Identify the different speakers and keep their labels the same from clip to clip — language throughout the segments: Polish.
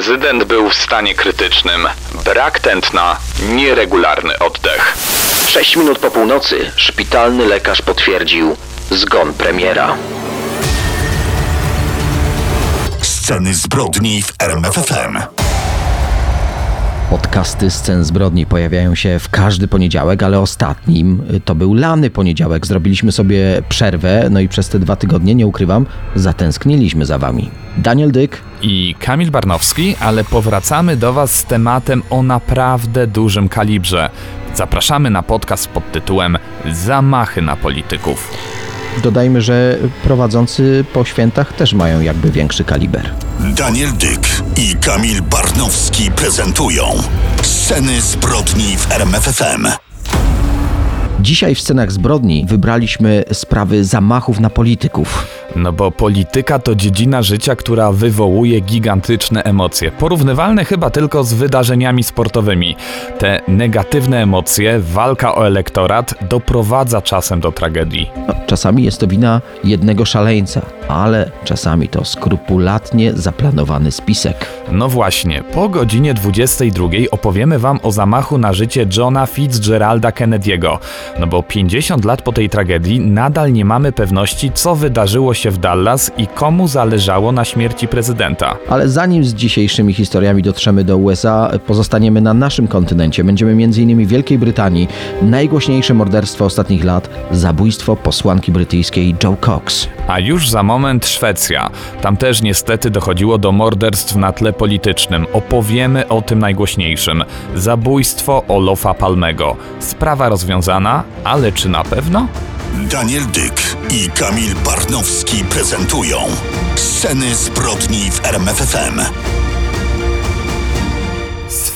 Speaker 1: Prezydent był w stanie krytycznym. Brak tętna, nieregularny oddech.
Speaker 2: Sześć minut po północy szpitalny lekarz potwierdził zgon premiera.
Speaker 3: Sceny zbrodni w RMFFM.
Speaker 4: Podcasty scen zbrodni pojawiają się w każdy poniedziałek, ale ostatnim y, to był lany poniedziałek. Zrobiliśmy sobie przerwę, no i przez te dwa tygodnie, nie ukrywam, zatęskniliśmy za wami. Daniel Dyk,
Speaker 5: i Kamil Barnowski, ale powracamy do Was z tematem o naprawdę dużym kalibrze. Zapraszamy na podcast pod tytułem Zamachy na polityków.
Speaker 4: Dodajmy, że prowadzący po świętach też mają jakby większy kaliber.
Speaker 3: Daniel Dyk i Kamil Barnowski prezentują Sceny zbrodni w RMFFM.
Speaker 4: Dzisiaj w scenach zbrodni wybraliśmy sprawy zamachów na polityków.
Speaker 5: No bo polityka to dziedzina życia, która wywołuje gigantyczne emocje, porównywalne chyba tylko z wydarzeniami sportowymi. Te negatywne emocje, walka o elektorat doprowadza czasem do tragedii.
Speaker 4: No, czasami jest to wina jednego szaleńca, ale czasami to skrupulatnie zaplanowany spisek.
Speaker 5: No właśnie, po godzinie 22 opowiemy wam o zamachu na życie Johna Fitzgeralda Kennedy'ego. No bo 50 lat po tej tragedii nadal nie mamy pewności, co wydarzyło się w Dallas i komu zależało na śmierci prezydenta.
Speaker 4: Ale zanim z dzisiejszymi historiami dotrzemy do USA, pozostaniemy na naszym kontynencie. Będziemy m.in. w Wielkiej Brytanii. Najgłośniejsze morderstwo ostatnich lat zabójstwo posłanki brytyjskiej Joe Cox.
Speaker 5: A już za moment Szwecja. Tam też niestety dochodziło do morderstw na tle politycznym. Opowiemy o tym najgłośniejszym. Zabójstwo Olofa Palmego. Sprawa rozwiązana, ale czy na pewno?
Speaker 3: Daniel Dyk i Kamil Barnowski prezentują Sceny zbrodni w RMFFM.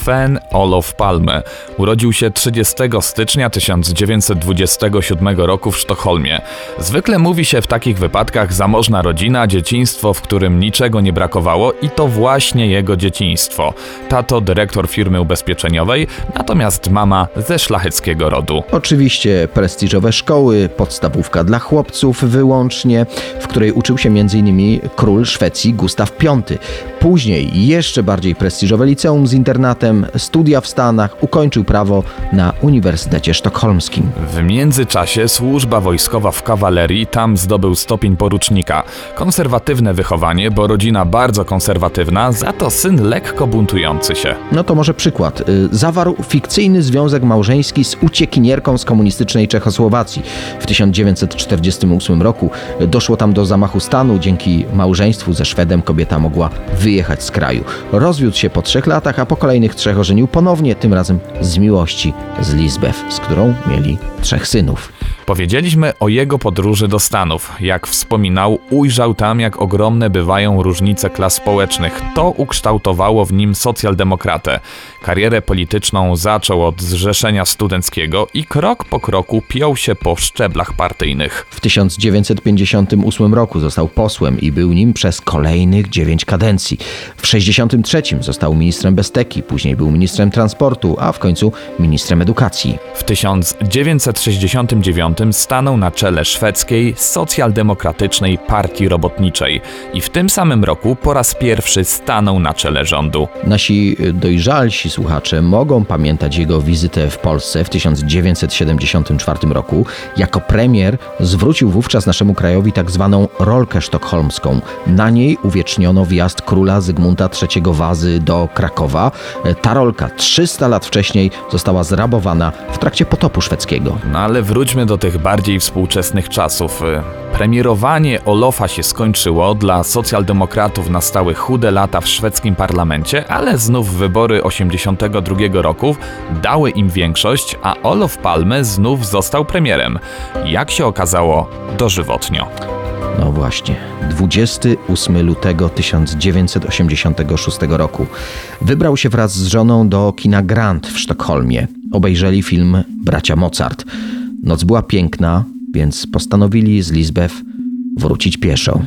Speaker 5: Sven Olof Palme urodził się 30 stycznia 1927 roku w Sztokholmie. Zwykle mówi się w takich wypadkach zamożna rodzina, dzieciństwo, w którym niczego nie brakowało i to właśnie jego dzieciństwo. Tato dyrektor firmy ubezpieczeniowej, natomiast mama ze szlacheckiego rodu.
Speaker 4: Oczywiście prestiżowe szkoły, podstawówka dla chłopców wyłącznie, w której uczył się m.in. król Szwecji Gustaw V. Później jeszcze bardziej prestiżowe liceum z internatem, studia w Stanach, ukończył prawo na Uniwersytecie Sztokholmskim.
Speaker 5: W międzyczasie służba wojskowa w kawalerii, tam zdobył stopień porucznika. Konserwatywne wychowanie, bo rodzina bardzo konserwatywna, za to syn lekko buntujący się.
Speaker 4: No to może przykład. Y, Zawarł fikcyjny związek małżeński z uciekinierką z komunistycznej Czechosłowacji. W 1948 roku doszło tam do zamachu stanu. Dzięki małżeństwu ze Szwedem kobieta mogła wyjechać z kraju. Rozwiódł się po trzech latach, a po kolejnych trzech ożenił ponownie, tym razem z miłości z Lisbeth, z którą mieli trzech synów.
Speaker 5: Powiedzieliśmy o jego podróży do Stanów. Jak wspominał, ujrzał tam, jak ogromne bywają różnice klas społecznych. To ukształtowało w nim socjaldemokratę. Karierę polityczną zaczął od zrzeszenia studenckiego i krok po kroku piął się po szczeblach partyjnych.
Speaker 4: W 1958 roku został posłem i był nim przez kolejnych dziewięć kadencji. W 1963 został ministrem Besteki, później był ministrem transportu, a w końcu ministrem edukacji.
Speaker 5: W 1969 stanął na czele szwedzkiej socjaldemokratycznej partii robotniczej i w tym samym roku po raz pierwszy stanął na czele rządu.
Speaker 4: Nasi dojrzalsi słuchacze mogą pamiętać jego wizytę w Polsce w 1974 roku. Jako premier zwrócił wówczas naszemu krajowi tak zwaną rolkę sztokholmską. Na niej uwieczniono wjazd króla Zygmunta III Wazy do Krakowa. Ta rolka 300 lat wcześniej została zrabowana w trakcie potopu szwedzkiego.
Speaker 5: No ale wróćmy do tych bardziej współczesnych czasów. Premierowanie Olofa się skończyło, dla socjaldemokratów nastały chude lata w szwedzkim parlamencie, ale znów wybory 82 roku dały im większość, a Olof Palme znów został premierem. Jak się okazało, dożywotnio.
Speaker 4: No właśnie, 28 lutego 1986 roku wybrał się wraz z żoną do kina Grand w Sztokholmie. Obejrzeli film Bracia Mozart. Noc była piękna, więc postanowili z Lisbeth wrócić pieszo.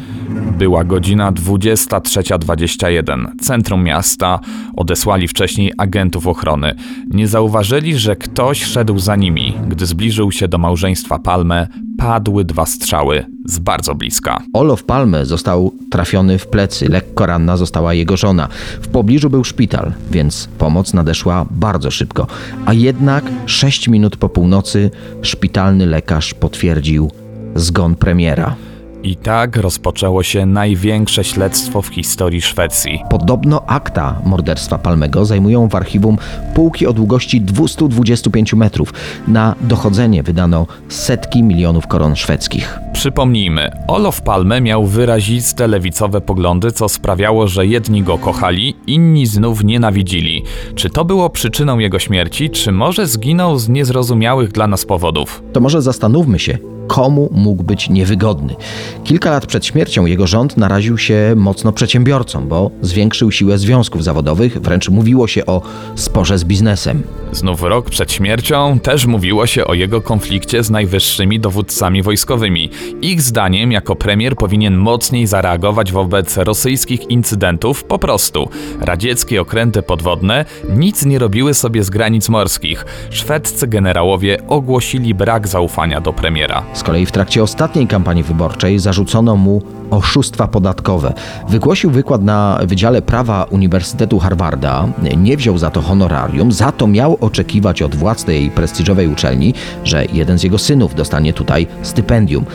Speaker 5: Była godzina 23.21. Centrum miasta odesłali wcześniej agentów ochrony. Nie zauważyli, że ktoś szedł za nimi. Gdy zbliżył się do małżeństwa Palme, padły dwa strzały z bardzo bliska.
Speaker 4: Olof Palme został trafiony w plecy, lekko ranna została jego żona. W pobliżu był szpital, więc pomoc nadeszła bardzo szybko. A jednak 6 minut po północy szpitalny lekarz potwierdził zgon premiera.
Speaker 5: I tak rozpoczęło się największe śledztwo w historii Szwecji.
Speaker 4: Podobno akta morderstwa Palmego zajmują w archiwum półki o długości 225 metrów. Na dochodzenie wydano setki milionów koron szwedzkich.
Speaker 5: Przypomnijmy, Olof Palme miał wyraziste lewicowe poglądy, co sprawiało, że jedni go kochali, inni znów nienawidzili. Czy to było przyczyną jego śmierci, czy może zginął z niezrozumiałych dla nas powodów?
Speaker 4: To może zastanówmy się, komu mógł być niewygodny. Kilka lat przed śmiercią jego rząd naraził się mocno przedsiębiorcom, bo zwiększył siłę związków zawodowych, wręcz mówiło się o sporze z biznesem.
Speaker 5: Znów rok przed śmiercią też mówiło się o jego konflikcie z najwyższymi dowódcami wojskowymi. Ich zdaniem, jako premier, powinien mocniej zareagować wobec rosyjskich incydentów po prostu. Radzieckie okręty podwodne nic nie robiły sobie z granic morskich. Szwedzcy generałowie ogłosili brak zaufania do premiera.
Speaker 4: Z kolei w trakcie ostatniej kampanii wyborczej zarzucono mu oszustwa podatkowe. Wygłosił wykład na Wydziale Prawa Uniwersytetu Harvarda, nie wziął za to honorarium, za to miał oczekiwać od władz tej prestiżowej uczelni, że jeden z jego synów dostanie tutaj stypendium.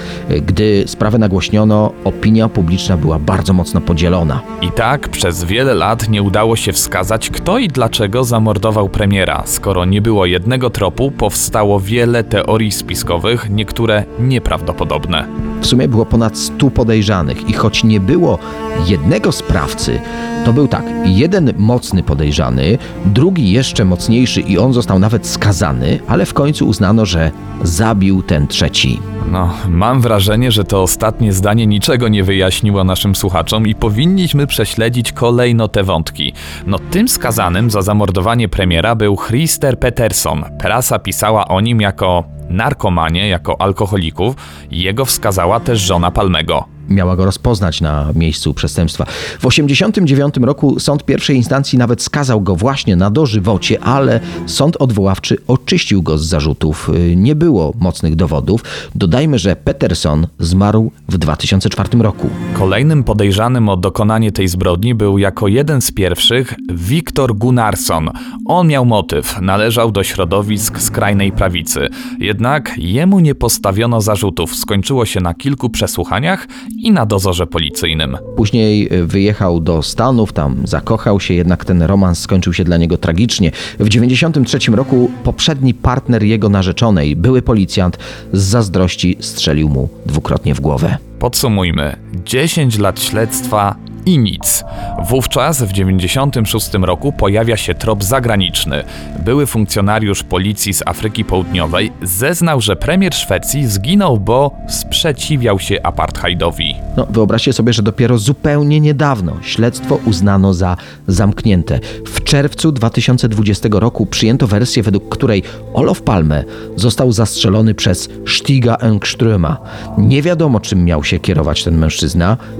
Speaker 4: Gdy sprawę nagłośniono, opinia publiczna była bardzo mocno podzielona.
Speaker 5: I tak przez wiele lat nie udało się wskazać, kto i dlaczego zamordował premiera. Skoro nie było jednego tropu, powstało wiele teorii spiskowych, niektóre nieprawdopodobne.
Speaker 4: W sumie było ponad 100 podejrzanych i choć nie było jednego sprawcy, to był tak, jeden mocny podejrzany, drugi jeszcze mocniejszy i on został nawet skazany, ale w końcu uznano, że zabił ten trzeci.
Speaker 5: No, mam wrażenie, że to ostatnie zdanie niczego nie wyjaśniło naszym słuchaczom i powinniśmy prześledzić kolejno te wątki. No, tym skazanym za zamordowanie premiera był Christer Peterson. Prasa pisała o nim jako narkomanie, jako alkoholików. Jego wskazała też żona Palmego
Speaker 4: miała go rozpoznać na miejscu przestępstwa. W 1989 roku sąd pierwszej instancji nawet skazał go właśnie na dożywocie, ale sąd odwoławczy oczyścił go z zarzutów. Nie było mocnych dowodów. Dodajmy, że Peterson zmarł w 2004 roku.
Speaker 5: Kolejnym podejrzanym o dokonanie tej zbrodni był jako jeden z pierwszych Viktor Gunnarsson. On miał motyw, należał do środowisk skrajnej prawicy. Jednak jemu nie postawiono zarzutów. Skończyło się na kilku przesłuchaniach i na dozorze policyjnym.
Speaker 4: Później e, wyjechał do Stanów, tam zakochał się, jednak ten romans skończył się dla niego tragicznie. W 1993 roku poprzedni partner jego narzeczonej, były policjant, z zazdrości strzelił mu dwukrotnie w głowę.
Speaker 5: Podsumujmy. 10 lat śledztwa i nic. Wówczas w 96 roku pojawia się trop zagraniczny. Były funkcjonariusz policji z Afryki Południowej zeznał, że premier Szwecji zginął, bo sprzeciwiał się apartheidowi.
Speaker 4: No, wyobraźcie sobie, że dopiero zupełnie niedawno śledztwo uznano za zamknięte. W czerwcu 2020 roku przyjęto wersję, według której Olof Palme został zastrzelony przez Stiga Engströma. Nie wiadomo, czym miał się kierować ten mężczyzna.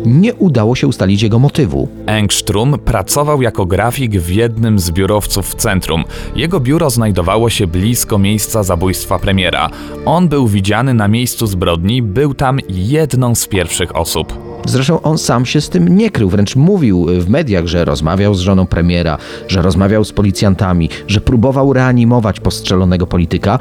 Speaker 4: Nie udało się ustalić jego jego motywu.
Speaker 5: Engström pracował jako grafik w jednym z biurowców w centrum. Jego biuro znajdowało się blisko miejsca zabójstwa premiera. On był widziany na miejscu zbrodni, był tam jedną z pierwszych osób.
Speaker 4: Zresztą on sam się z tym nie krył, wręcz mówił w mediach, że rozmawiał z żoną premiera, że rozmawiał z policjantami, że próbował reanimować postrzelonego polityka,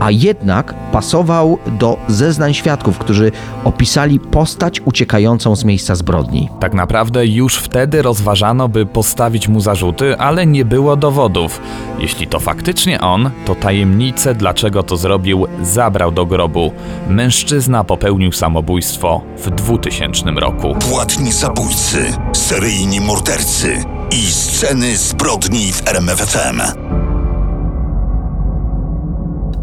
Speaker 4: a jednak pasował do zeznań świadków, którzy opisali postać uciekającą z miejsca zbrodni.
Speaker 5: Tak naprawdę już wtedy rozważano, by postawić mu zarzuty, ale nie było dowodów. Jeśli to faktycznie on, to tajemnicę, dlaczego to zrobił, zabrał do grobu. Mężczyzna popełnił samobójstwo w 2000 roku roku.
Speaker 3: Płatni zabójcy, seryjni mordercy i sceny zbrodni w RMFFM.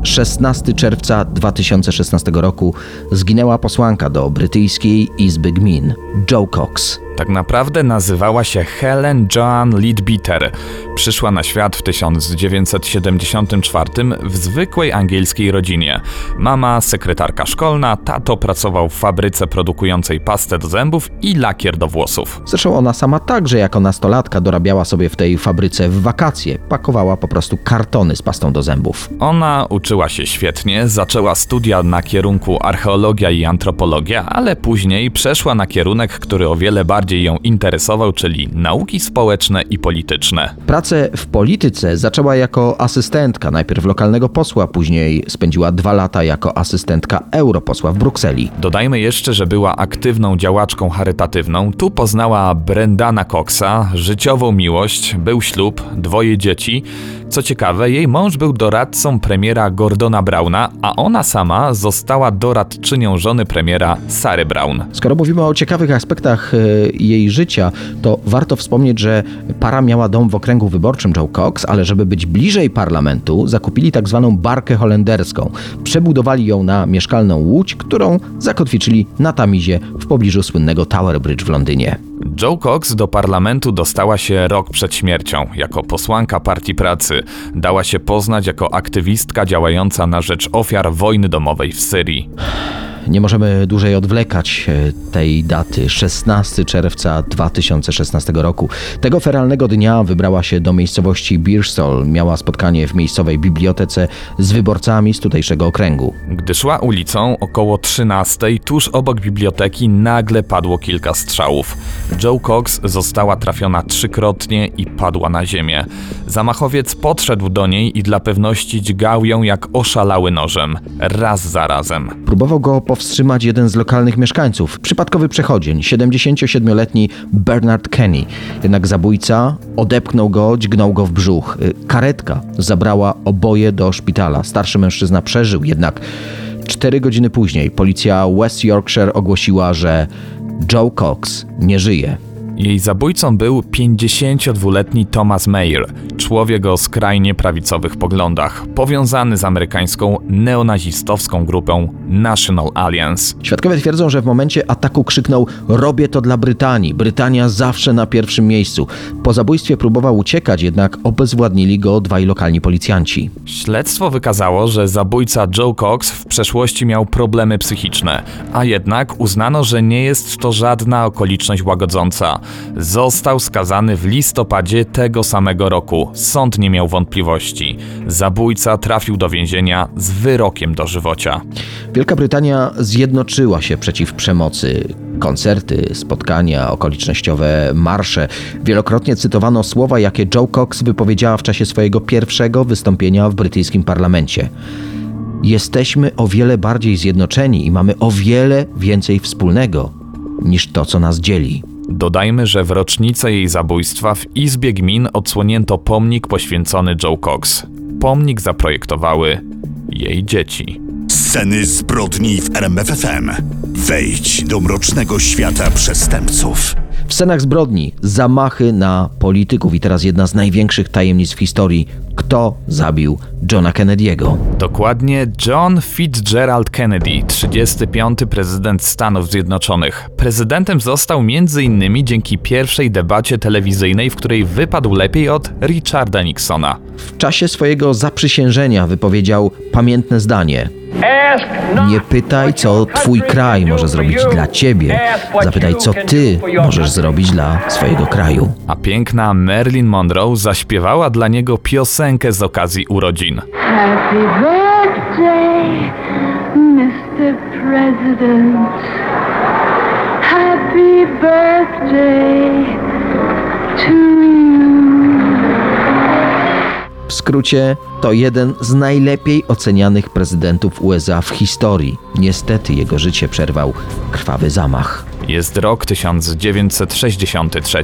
Speaker 4: 16 czerwca 2016 roku zginęła posłanka do brytyjskiej Izby Gmin, Joe Cox.
Speaker 5: Tak naprawdę nazywała się Helen Joan Leadbeater. Przyszła na świat w 1974 w zwykłej angielskiej rodzinie. Mama sekretarka szkolna, tato pracował w fabryce produkującej pastę do zębów i lakier do włosów.
Speaker 4: Zresztą ona sama także jako nastolatka dorabiała sobie w tej fabryce w wakacje. Pakowała po prostu kartony z pastą do zębów.
Speaker 5: Ona uczyła się świetnie, zaczęła studia na kierunku archeologia i antropologia, ale później przeszła na kierunek, który o wiele bardziej ją interesował, czyli nauki społeczne i polityczne.
Speaker 4: Pracę w polityce zaczęła jako asystentka, najpierw lokalnego posła, później spędziła dwa lata jako asystentka europosła w Brukseli.
Speaker 5: Dodajmy jeszcze, że była aktywną działaczką charytatywną. Tu poznała Brendana Coxa, życiową miłość, był ślub, dwoje dzieci. Co ciekawe, jej mąż był doradcą premiera Gordona Browna, a ona sama została doradczynią żony premiera Sary Brown.
Speaker 4: Skoro mówimy o ciekawych aspektach e, jej życia, to warto wspomnieć, że para miała dom w okręgu wyborczym Joe Cox, ale żeby być bliżej parlamentu, zakupili tak zwaną barkę holenderską. Przebudowali ją na mieszkalną łódź, którą zakotwiczyli na Tamizie w pobliżu słynnego Tower Bridge w Londynie.
Speaker 5: Joe Cox do parlamentu dostała się rok przed śmiercią. Jako posłanka Partii Pracy dała się poznać jako aktywistka działająca na rzecz ofiar wojny domowej w Syrii.
Speaker 4: Nie możemy dłużej odwlekać e, tej daty. 16 czerwca 2016 roku. Tego feralnego dnia wybrała się do miejscowości Birstall. Miała spotkanie w miejscowej bibliotece z wyborcami z tutejszego okręgu.
Speaker 5: Gdy szła ulicą około 13, tuż obok biblioteki nagle padło kilka strzałów. Joe Cox została trafiona trzykrotnie i padła na ziemię. Zamachowiec podszedł do niej i dla pewności dźgał ją jak oszalały nożem, raz za razem.
Speaker 4: Próbował go powstrzymać jeden z lokalnych mieszkańców, przypadkowy przechodzień, 77-letni Bernard Kenny. Jednak zabójca odepchnął go, dźgnął go w brzuch. Y, Karetka zabrała oboje do szpitala. Starszy mężczyzna przeżył, jednak cztery godziny później policja West Yorkshire ogłosiła, że Joe Cox nie żyje.
Speaker 5: Jej zabójcą był 52-letni Thomas Mayer, człowiek o skrajnie prawicowych poglądach, powiązany z amerykańską neonazistowską grupą National Alliance.
Speaker 4: Świadkowie twierdzą, że w momencie ataku krzyknął: Robię to dla Brytanii. Brytania zawsze na pierwszym miejscu. Po zabójstwie próbował uciekać, jednak obezwładnili go dwaj lokalni policjanci.
Speaker 5: Śledztwo wykazało, że zabójca Joe Cox w przeszłości miał problemy psychiczne, a jednak uznano, że nie jest to żadna okoliczność łagodząca. Został skazany w listopadzie tego samego roku. Sąd nie miał wątpliwości. Zabójca trafił do więzienia z wyrokiem dożywocia.
Speaker 4: Wielka Brytania zjednoczyła się przeciw przemocy. Koncerty, spotkania, okolicznościowe marsze. Wielokrotnie cytowano słowa, jakie Joe Cox wypowiedziała w czasie swojego pierwszego wystąpienia w brytyjskim parlamencie. Jesteśmy o wiele bardziej zjednoczeni i mamy o wiele więcej wspólnego niż to, co nas dzieli.
Speaker 5: Dodajmy, że w rocznicę jej zabójstwa w Izbie Gmin odsłonięto pomnik poświęcony Joe Cox. Pomnik zaprojektowały jej dzieci.
Speaker 3: Sceny zbrodni w RMFFM. Wejdź do mrocznego świata przestępców.
Speaker 4: W scenach zbrodni zamachy na polityków i teraz jedna z największych tajemnic w historii. Kto zabił Johna Kennedy'ego?
Speaker 5: Dokładnie John Fitzgerald Kennedy, 35. prezydent Stanów Zjednoczonych. Prezydentem został m.in. dzięki pierwszej debacie telewizyjnej, w której wypadł lepiej od Richarda Nixona.
Speaker 4: W czasie swojego zaprzysiężenia wypowiedział pamiętne zdanie. Nie pytaj, co twój kraj może zrobić dla ciebie. Zapytaj, co ty możesz zrobić dla swojego kraju.
Speaker 5: A piękna Marilyn Monroe zaśpiewała dla niego piosenkę z okazji urodzin.
Speaker 6: Happy birthday, Mr. President. Happy birthday to you.
Speaker 4: W skrócie, to jeden z najlepiej ocenianych prezydentów USA w historii. Niestety jego życie przerwał krwawy zamach.
Speaker 5: Jest rok 1963.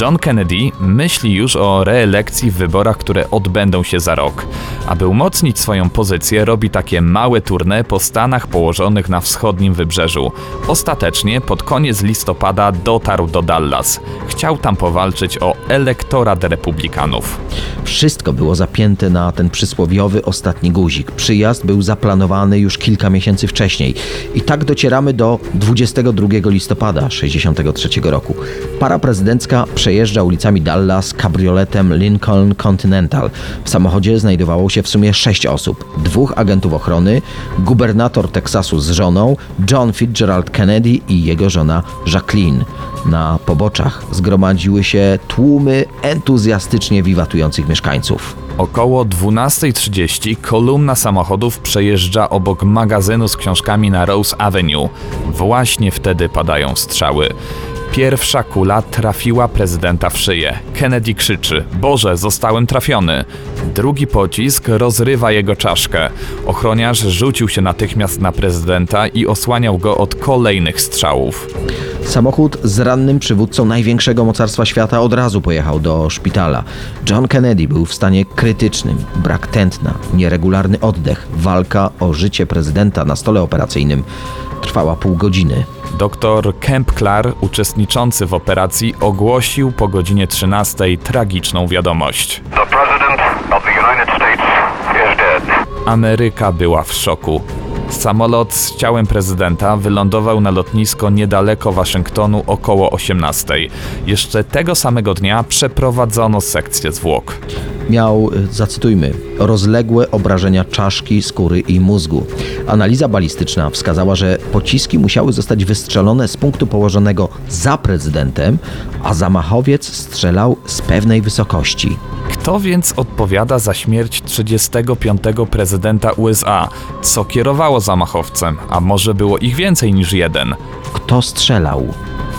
Speaker 5: John Kennedy myśli już o reelekcji w wyborach, które odbędą się za rok. Aby umocnić swoją pozycję, robi takie małe tournée po stanach położonych na wschodnim wybrzeżu. Ostatecznie pod koniec listopada dotarł do Dallas. Chciał tam powalczyć o elektorat republikanów.
Speaker 4: Wszystko było zapięte na ten przysłowiowy ostatni guzik. Przyjazd był zaplanowany już kilka miesięcy wcześniej. I tak docieramy do 22 listopada listopada 1963 roku. Para prezydencka przejeżdża ulicami Dallas kabrioletem Lincoln Continental. W samochodzie znajdowało się w sumie sześć osób. Dwóch agentów ochrony, gubernator Teksasu z żoną, John Fitzgerald Kennedy i jego żona Jacqueline. Na poboczach zgromadziły się tłumy entuzjastycznie wiwatujących mieszkańców.
Speaker 5: Około 12.30 kolumna samochodów przejeżdża obok magazynu z książkami na Rose Avenue. Właśnie wtedy padają strzały. Pierwsza kula trafiła prezydenta w szyję. Kennedy krzyczy: Boże, zostałem trafiony. Drugi pocisk rozrywa jego czaszkę. Ochroniarz rzucił się natychmiast na prezydenta i osłaniał go od kolejnych strzałów.
Speaker 4: Samochód z rannym przywódcą największego mocarstwa świata od razu pojechał do szpitala. John Kennedy był w stanie krytycznym. Brak tętna, nieregularny oddech, walka o życie prezydenta na stole operacyjnym trwała pół godziny.
Speaker 5: Doktor Kemp Clark, uczestniczący w operacji, ogłosił po godzinie 13 tragiczną wiadomość.
Speaker 7: The President of the United States is dead.
Speaker 5: Ameryka była w szoku. Samolot z ciałem prezydenta wylądował na lotnisko niedaleko Waszyngtonu około 18. Jeszcze tego samego dnia przeprowadzono sekcję zwłok.
Speaker 4: Miał, y, zacytujmy, rozległe obrażenia czaszki, skóry i mózgu. Analiza balistyczna wskazała, że pociski musiały zostać wystrzelone z punktu położonego za prezydentem, a zamachowiec strzelał z pewnej wysokości.
Speaker 5: Kto więc odpowiada za śmierć 35. prezydenta USA? Co kierowało zamachowcem? A może było ich więcej niż jeden?
Speaker 4: Kto strzelał?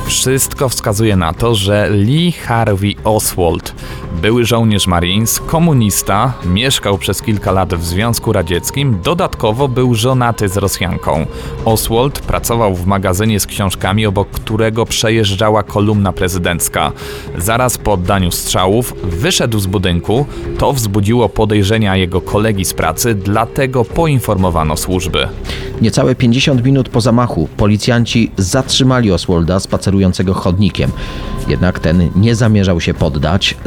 Speaker 5: Wszystko wskazuje na to, że Lee Harvey Oswald, były żołnierz Marines, komunista, mieszkał przez kilka lat w Związku Radzieckim, dodatkowo był żonaty z Rosjanką. Oswald pracował w magazynie z książkami, obok którego przejeżdżała kolumna prezydencka. Zaraz po oddaniu strzałów wyszedł z budynku, to wzbudziło podejrzenia jego kolegi z pracy, dlatego poinformowano służby.
Speaker 4: Niecałe 50 minut po zamachu policjanci zatrzymali Oswalda spacerującego chodnikiem. Jednak ten nie zamierzał się poddać,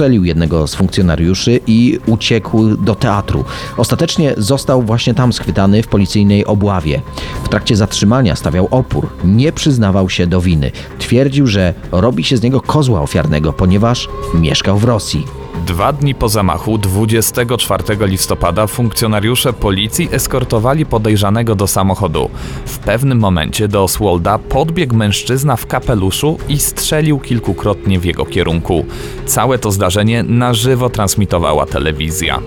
Speaker 4: zastrzelił jednego z funkcjonariuszy i uciekł do teatru. Ostatecznie został właśnie tam schwytany w policyjnej obławie. W trakcie zatrzymania stawiał opór, nie przyznawał się do winy. Twierdził, że robi się z niego kozła ofiarnego, ponieważ mieszkał w Rosji.
Speaker 5: Dwa dni po zamachu, 24 listopada, funkcjonariusze policji eskortowali podejrzanego do samochodu. W pewnym momencie do Oswalda podbiegł mężczyzna w kapeluszu i strzelił kilkukrotnie w jego kierunku. Całe to zdarzenie na żywo transmitowała telewizja.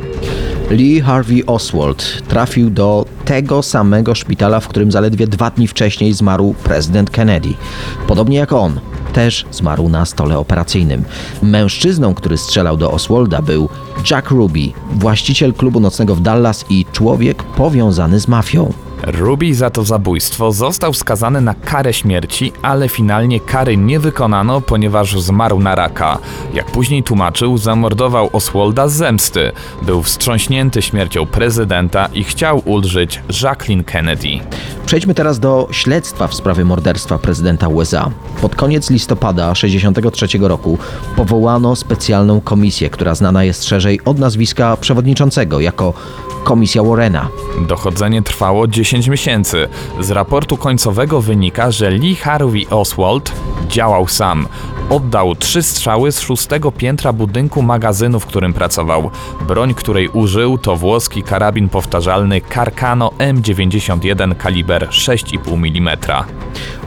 Speaker 4: Lee Harvey Oswald trafił do tego samego szpitala, w którym zaledwie dwa dni wcześniej zmarł prezydent Kennedy. Podobnie jak on, też zmarł na stole operacyjnym. Mężczyzną, który strzelał do Oswalda był Jack Ruby, właściciel klubu nocnego w Dallas i człowiek powiązany z mafią.
Speaker 5: Ruby za to zabójstwo został skazany na karę śmierci, ale finalnie kary nie wykonano, ponieważ zmarł na raka. Jak później tłumaczył, zamordował Oswalda z zemsty. Był wstrząśnięty śmiercią prezydenta i chciał ulżyć Jacqueline Kennedy.
Speaker 4: Przejdźmy teraz do śledztwa w sprawie morderstwa prezydenta USA. Pod koniec listopada 1963 roku powołano specjalną komisję, która znana jest szerzej od nazwiska przewodniczącego jako Komisja Warrena.
Speaker 5: Dochodzenie trwało 10 miesięcy. Z raportu końcowego wynika, że Lee Harvey Oswald działał sam. Oddał trzy strzały z szóstego piętra budynku magazynu, w którym pracował. Broń, której użył, to włoski karabin powtarzalny Carcano M91 kaliber 6,5 mm.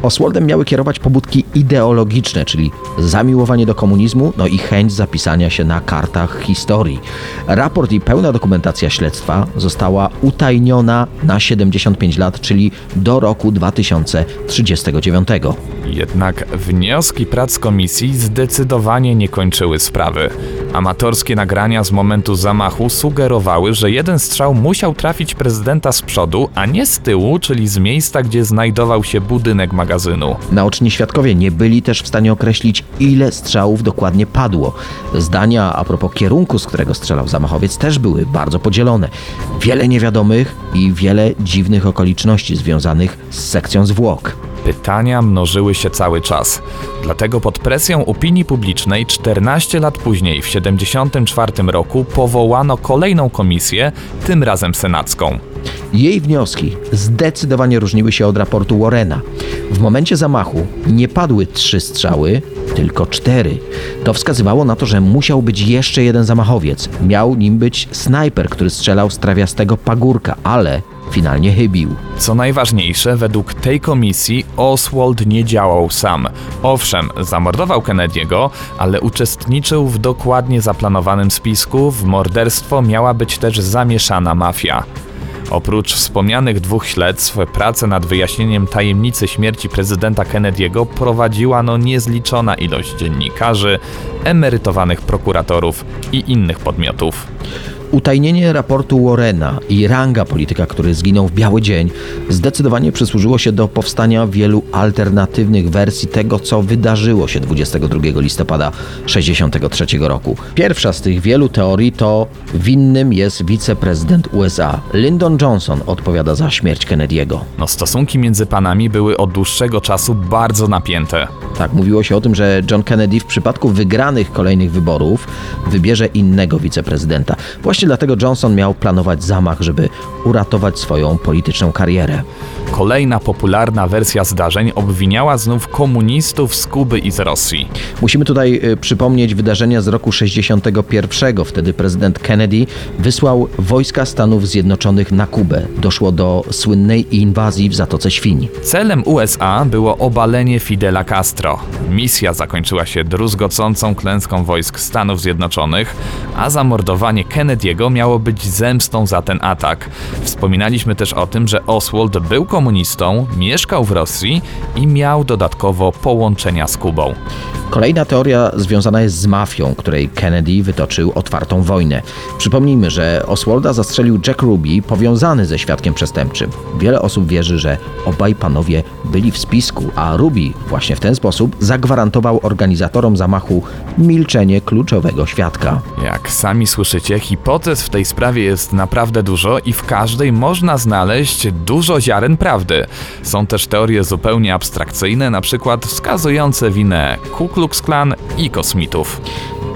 Speaker 4: Oswaldem miały kierować pobudki ideologiczne, czyli zamiłowanie do komunizmu, no i chęć zapisania się na kartach historii. Raport i pełna dokumentacja śledztwa została utajniona na 75 lat, czyli do roku 2039.
Speaker 5: Jednak wnioski prac komisji zdecydowanie nie kończyły sprawy. Amatorskie nagrania z momentu zamachu sugerowały, że jeden strzał musiał trafić prezydenta z przodu, a nie z tyłu, czyli z miejsca, gdzie znajdował się budynek magazynu.
Speaker 4: Naoczni świadkowie nie byli też w stanie określić, ile strzałów dokładnie padło. Zdania a propos kierunku, z którego strzelał zamachowiec, też były bardzo podzielone. Wiele niewiadomych i wiele dziwnych okoliczności związanych z sekcją zwłok.
Speaker 5: Pytania mnożyły się cały czas. Dlatego pod presją opinii publicznej 14 lat później, w 1974 roku, powołano kolejną komisję, tym razem senacką.
Speaker 4: Jej wnioski zdecydowanie różniły się od raportu Warrena. W momencie zamachu nie padły trzy strzały, tylko cztery. To wskazywało na to, że musiał być jeszcze jeden zamachowiec. Miał nim być snajper, który strzelał z trawiastego pagórka, ale finalnie chybił.
Speaker 5: Co najważniejsze, według tej komisji Oswald nie działał sam. Owszem, zamordował Kennedy'ego, ale uczestniczył w dokładnie zaplanowanym spisku. W morderstwo miała być też zamieszana mafia. Oprócz wspomnianych dwóch śledztw, pracę nad wyjaśnieniem tajemnicy śmierci prezydenta Kennedy'ego prowadziła no niezliczona ilość dziennikarzy, emerytowanych prokuratorów i innych podmiotów.
Speaker 4: Utajnienie raportu Warrena i ranga polityka, który zginął w biały dzień, zdecydowanie przysłużyło się do powstania wielu alternatywnych wersji tego, co wydarzyło się 22 listopada 1963 roku. Pierwsza z tych wielu teorii to winnym jest wiceprezydent USA. Lyndon Johnson odpowiada za śmierć Kennedy'ego.
Speaker 5: No stosunki między panami były od dłuższego czasu bardzo napięte.
Speaker 4: Tak, mówiło się o tym, że John Kennedy w przypadku wygranych kolejnych wyborów wybierze innego wiceprezydenta. Właśnie dlatego Johnson miał planować zamach, żeby uratować swoją polityczną karierę.
Speaker 5: Kolejna popularna wersja zdarzeń obwiniała znów komunistów z Kuby i z Rosji.
Speaker 4: Musimy tutaj y, przypomnieć wydarzenia z roku 61. Wtedy prezydent Kennedy wysłał wojska Stanów Zjednoczonych na Kubę. Doszło do słynnej inwazji w Zatoce Świń.
Speaker 5: Celem USA było obalenie Fidela Castro. Misja zakończyła się druzgocącą klęską wojsk Stanów Zjednoczonych, a zamordowanie Kennedy'ego miało być zemstą za ten atak. Wspominaliśmy też o tym, że Oswald był komunistą, mieszkał w Rosji i miał dodatkowo połączenia z Kubą.
Speaker 4: Kolejna teoria związana jest z mafią, której Kennedy wytoczył otwartą wojnę. Przypomnijmy, że Oswalda zastrzelił Jack Ruby, powiązany ze świadkiem przestępczym. Wiele osób wierzy, że obaj panowie byli w spisku, a Ruby właśnie w ten sposób zagwarantował organizatorom zamachu milczenie kluczowego świadka.
Speaker 5: Jak sami słyszycie, hipotez w tej sprawie jest naprawdę dużo i w każdej można znaleźć dużo ziaren prawdy. Są też teorie zupełnie abstrakcyjne, na przykład wskazujące winę Ku Klux Klan i kosmitów.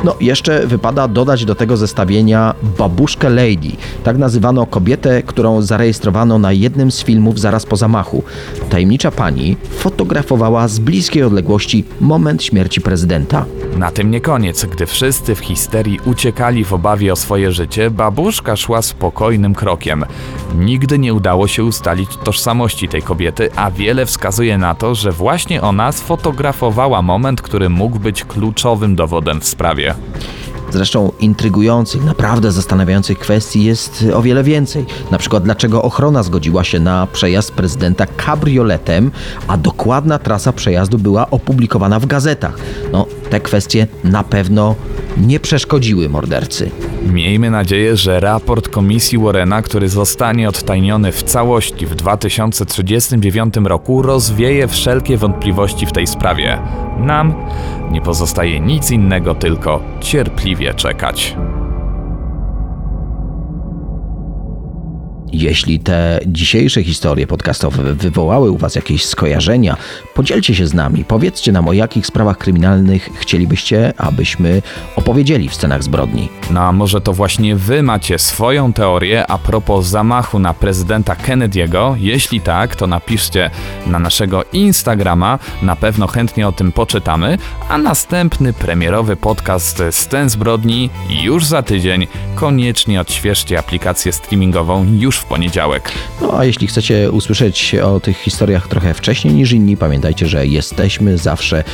Speaker 4: No, jeszcze wypada dodać do tego zestawienia babuszkę Lady. Tak nazywano kobietę, którą zarejestrowano na jednym z filmów zaraz po zamachu. Tajemnicza pani fotografowała z bliskiej odległości moment śmierci prezydenta.
Speaker 5: Na tym nie koniec. Gdy wszyscy w histerii uciekali w obawie o swoje życie, babuszka szła spokojnym krokiem. Nigdy nie udało się ustalić tożsamości tej kobiety, a wiele wskazuje na to, że właśnie ona sfotografowała moment, który mógł być kluczowym dowodem w sprawie.
Speaker 4: Zresztą intrygujących, naprawdę zastanawiających kwestii jest o wiele więcej. Na przykład dlaczego ochrona zgodziła się na przejazd prezydenta kabrioletem, a dokładna trasa przejazdu była opublikowana w gazetach. No, te kwestie na pewno nie przeszkodziły mordercy.
Speaker 5: Miejmy nadzieję, że raport Komisji Warrena, który zostanie odtajniony w całości w 2039 roku, rozwieje wszelkie wątpliwości w tej sprawie. Nam nie pozostaje nic innego, tylko cierpliwie czekać.
Speaker 4: Jeśli te dzisiejsze historie podcastowe wywołały u Was jakieś skojarzenia, podzielcie się z nami. Powiedzcie nam, o jakich sprawach kryminalnych chcielibyście, abyśmy opowiedzieli w scenach zbrodni.
Speaker 5: No a może to właśnie wy macie swoją teorię a propos zamachu na prezydenta Kennedy'ego? Jeśli tak, to napiszcie na naszego Instagrama, na pewno chętnie o tym poczytamy, a następny premierowy podcast Scen Zbrodni już za tydzień. Koniecznie odświeżcie aplikację streamingową już w poniedziałek.
Speaker 4: No a jeśli chcecie usłyszeć o tych historiach trochę wcześniej niż inni, pamiętajcie, że jesteśmy zawsze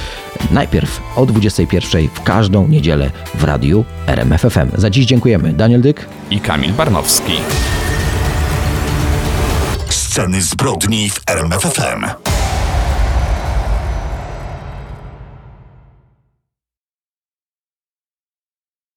Speaker 4: najpierw o 21 w każdą niedzielę w radiu RMFFM. Za dziś dziękujemy. Daniel Dyk.
Speaker 5: I Kamil Barnowski.
Speaker 3: Sceny zbrodni w RMFFM.